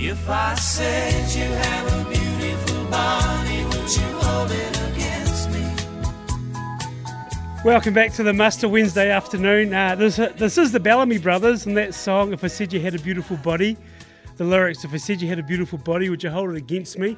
If I said you have a beautiful body, would you hold it against me? Welcome back to the Muster Wednesday afternoon. Uh, this, this is the Bellamy Brothers and that song, If I Said You Had a Beautiful Body. The lyrics, If I Said You Had a Beautiful Body, would you hold it against me?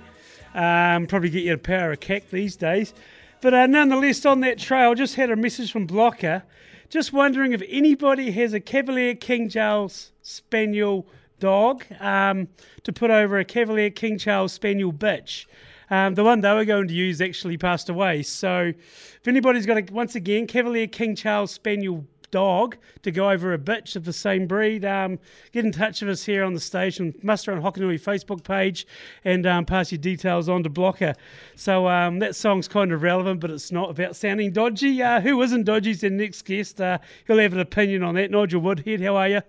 Um, probably get you a power of cack these days. But uh, nonetheless, on that trail, just had a message from Blocker. Just wondering if anybody has a Cavalier King Charles Spaniel dog um, to put over a Cavalier King Charles Spaniel bitch. Um, the one they were going to use actually passed away. So if anybody's got a, once again, Cavalier King Charles Spaniel dog to go over a bitch of the same breed, um, get in touch with us here on the station, Muster on Hokonui Facebook page, and um, pass your details on to Blocker. So um, that song's kind of relevant, but it's not about sounding dodgy. Uh, who isn't dodgy is the next guest. Uh, he'll have an opinion on that. Nigel Woodhead, how are you?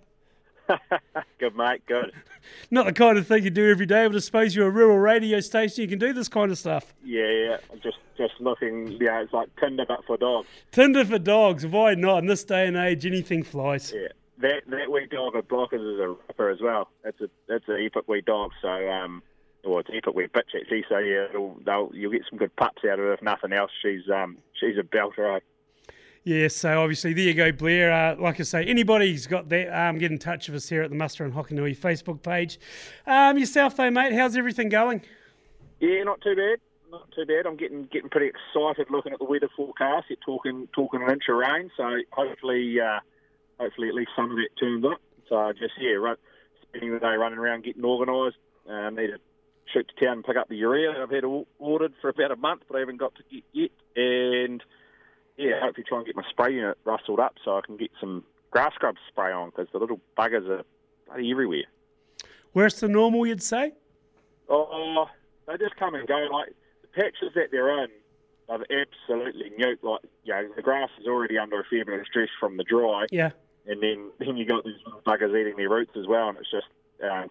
good, mate. Good. Not the kind of thing you do every day, but I suppose you're a rural radio station. You can do this kind of stuff. Yeah, yeah. Just, just looking. Yeah, it's like Tinder but for dogs. Tinder for dogs. Why not? In this day and age, anything flies. Yeah. That that wee dog at Blockers is a rapper as well. That's a that's an epic wee dog. So um, well, it's epic wee bitch actually. So yeah, it'll, they'll, you'll get some good pups out of her if nothing else. She's um she's a belter. Eh? Yeah, so obviously there you go, Blair. Uh, like I say, anybody who's got that, um, get in touch with us here at the Muster and Hokonui Facebook page. Um, yourself though, mate, how's everything going? Yeah, not too bad. Not too bad. I'm getting getting pretty excited looking at the weather forecast. You're talking talking an inch of rain, so hopefully uh, hopefully at least some of it turns up. So just yeah, run, spending the day running around getting organised. Uh, need to shoot to town and pick up the urea that I've had ordered for about a month, but I haven't got to get yet. And yeah, hopefully try and get my spray unit rustled up so I can get some grass scrub spray on because the little buggers are bloody everywhere. Where's the normal, you'd say? Oh, they just come and go. Like the patches that they're in, they've absolutely nuked. Like, you know, the grass is already under a fair bit of stress from the dry. Yeah. And then, then you got these little buggers eating their roots as well, and it's just uh,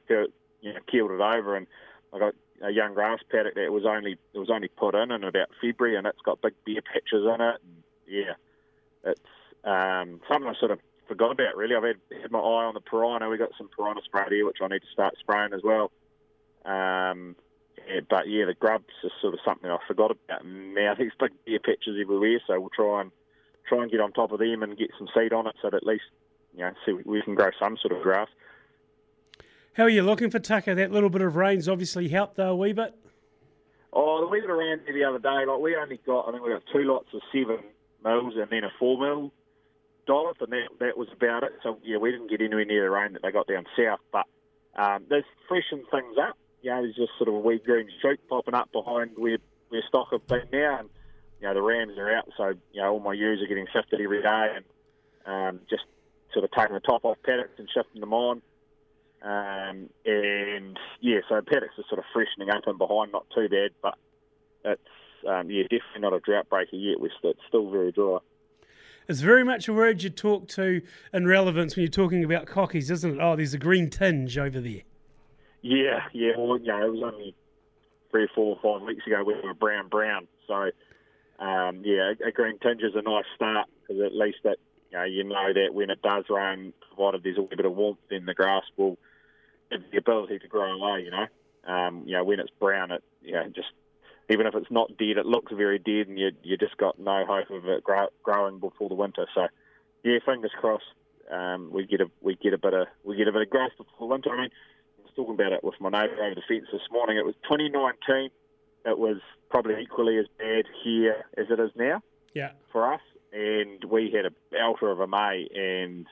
you know keeled it over. And I got a young grass paddock that was only it was only put in in about February, and it's got big bare patches in it. And, yeah, it's um, something I sort of forgot about. Really, I've had, had my eye on the piranha. We got some piranha spray here, which I need to start spraying as well. Um, yeah, but yeah, the grubs is sort of something I forgot about. Now there's big bare patches everywhere, so we'll try and try and get on top of them and get some seed on it, so that at least you know, see we can grow some sort of grass. How are you looking for Tucker? That little bit of rain's obviously helped though a wee bit. Oh, the wee bit of rain the other day, like we only got, I think we got two lots of seven mils and then a four mil dollars, and that that was about it. So yeah, we didn't get anywhere near the rain that they got down south, but um, this freshened things up. You know, there's just sort of a wee green shoot popping up behind where where stock have been now, and you know the rams are out, so you know all my ewes are getting shifted every day, and um, just sort of taking the top off paddocks and shifting them on. Um, and yeah, so paddocks are sort of freshening up and behind, not too bad, but it's um, yeah, definitely not a drought breaker yet. We're still very dry. It's very much a word you talk to in relevance when you're talking about cockies, isn't it? Oh, there's a green tinge over there. Yeah, yeah. Well, you know, it was only three, four, five weeks ago we were brown, brown. So, um, yeah, a green tinge is a nice start because at least that you know you know that when it does rain, provided there's a little bit of warmth, then the grass will have the ability to grow away. You know, um, you know when it's brown, it you know just even if it's not dead, it looks very dead, and you you just got no hope of it grow, growing before the winter. So, yeah, fingers crossed. Um, we get a we get a bit of we get a bit of growth before the winter. I mean, I was talking about it with my neighbour over the fence this morning. It was 2019. It was probably equally as bad here as it is now. Yeah. For us, and we had a belter of a May, and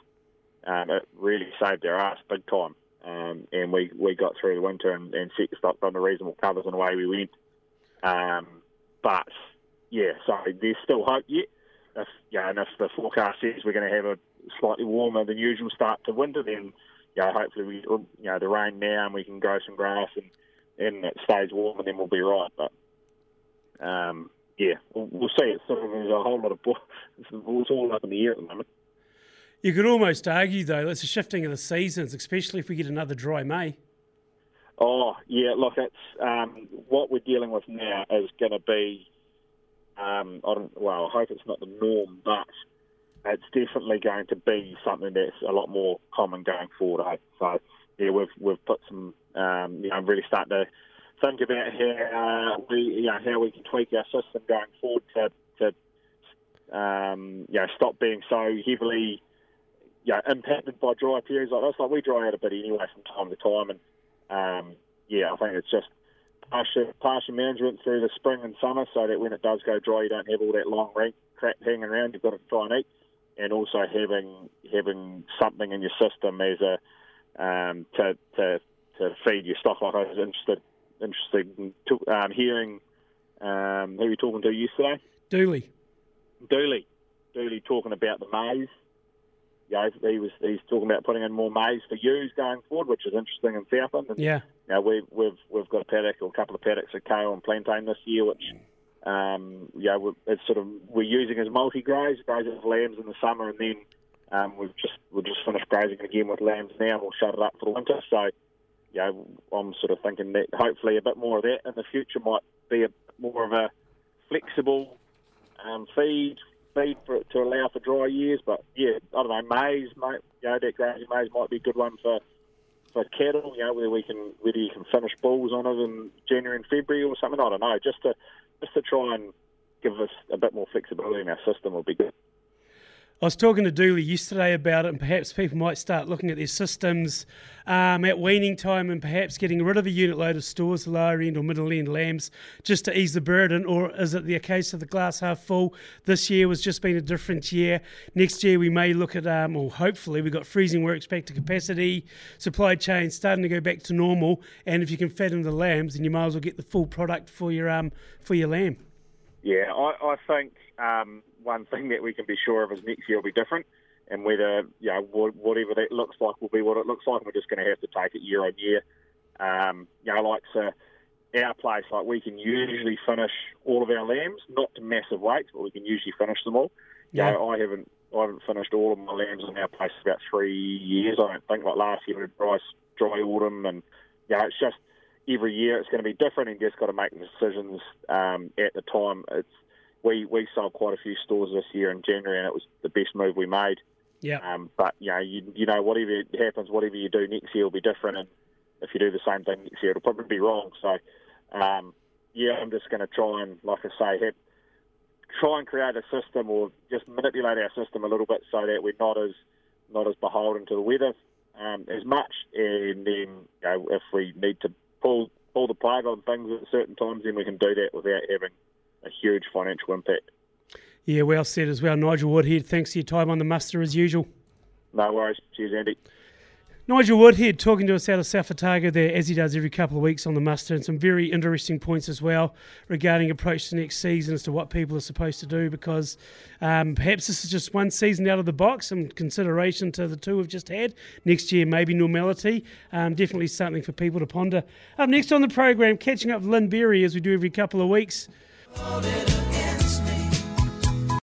um, it really saved our ass big time. Um, and we, we got through the winter and, and set the stock on the reasonable covers, and away we went. Um, but yeah, so there's still hope yet. If yeah, and if the forecast says we're going to have a slightly warmer than usual start to winter, then yeah, hopefully we you know the rain now and we can grow some grass and and it stays warm and then we'll be right. But um, yeah, we'll, we'll see. It's sort of there's a whole lot of it's all up in the air at the moment. You could almost argue though that's a shifting of the seasons, especially if we get another dry May. Oh yeah, look, it's um, what we're dealing with now is going to be. Um, I don't, well, I hope it's not the norm, but it's definitely going to be something that's a lot more common going forward. Eh? So yeah, we've we've put some, um, you know, really starting to think about how uh, we, you know, how we can tweak our system going forward to, to um, you know, stop being so heavily, you know, impacted by dry periods like this. Like we dry out a bit anyway from time to time, and um, yeah, I think it's just partial, partial management through the spring and summer, so that when it does go dry, you don't have all that long rain crap hanging around. You've got to try and eat, and also having having something in your system as a um, to to to feed your stock. Like I was interested interested in to, um, hearing um, who were you talking to yesterday? Dooley. Dooley. Dooley talking about the maize. Yeah, he was he's talking about putting in more maize for ewes going forward, which is interesting in Southland. And, Yeah. you know, we've we've we've got a paddock or a couple of paddocks of kale and plantain this year, which um, yeah, we it's sort of we're using as multi graze, graze it with lambs in the summer, and then um, we've just we've just finished grazing again with lambs now. and We'll shut it up for the winter. So, yeah, I'm sort of thinking that hopefully a bit more of that in the future might be a more of a flexible um, feed feed for, to allow for dry years. But yeah, I don't know, maize, mate, you know, that grazing maize might be a good one for for cattle. You know, whether we can whether you can finish bulls on it in January and February or something. I don't know, just to just to try and give us a bit more flexibility in our system would be good. I was talking to Dooley yesterday about it, and perhaps people might start looking at their systems um, at weaning time and perhaps getting rid of a unit load of stores, the lower end or middle end lambs, just to ease the burden. Or is it the case of the glass half full? This year was just been a different year. Next year we may look at, um, or hopefully we've got freezing works back to capacity, supply chain starting to go back to normal, and if you can in the lambs, then you might as well get the full product for your um for your lamb. Yeah, I, I think um, one thing that we can be sure of is next year will be different, and whether you know whatever that looks like will be what it looks like. We're just going to have to take it year on year. Um, you know, like so, our place, like we can usually finish all of our lambs, not to massive weights, but we can usually finish them all. Yeah. You know, I haven't I haven't finished all of my lambs in our place for about three years. I don't think like last year we had dry dry autumn, and you know, it's just every year it's going to be different, and you just got to make decisions um, at the time. It's we we sold quite a few stores this year in January, and it was the best move we made. Yeah. Um, but you know, you, you know, whatever happens, whatever you do next year will be different, and if you do the same thing next year, it'll probably be wrong. So, um, yeah, I'm just going to try and, like I say, have, try and create a system or just manipulate our system a little bit so that we're not as not as beholden to the weather um, as much. And then, you know, if we need to pull pull the plug on things at certain times, then we can do that without having a huge financial impact. Yeah, well said as well. Nigel Woodhead, thanks for your time on the muster as usual. No worries. Cheers, Andy. Nigel Woodhead talking to us out of South Otago there, as he does every couple of weeks on the muster, and some very interesting points as well regarding approach to next season as to what people are supposed to do. Because um, perhaps this is just one season out of the box, some consideration to the two we've just had. Next year, maybe normality. Um, definitely something for people to ponder. Up next on the program, catching up with Lynn Berry as we do every couple of weeks. It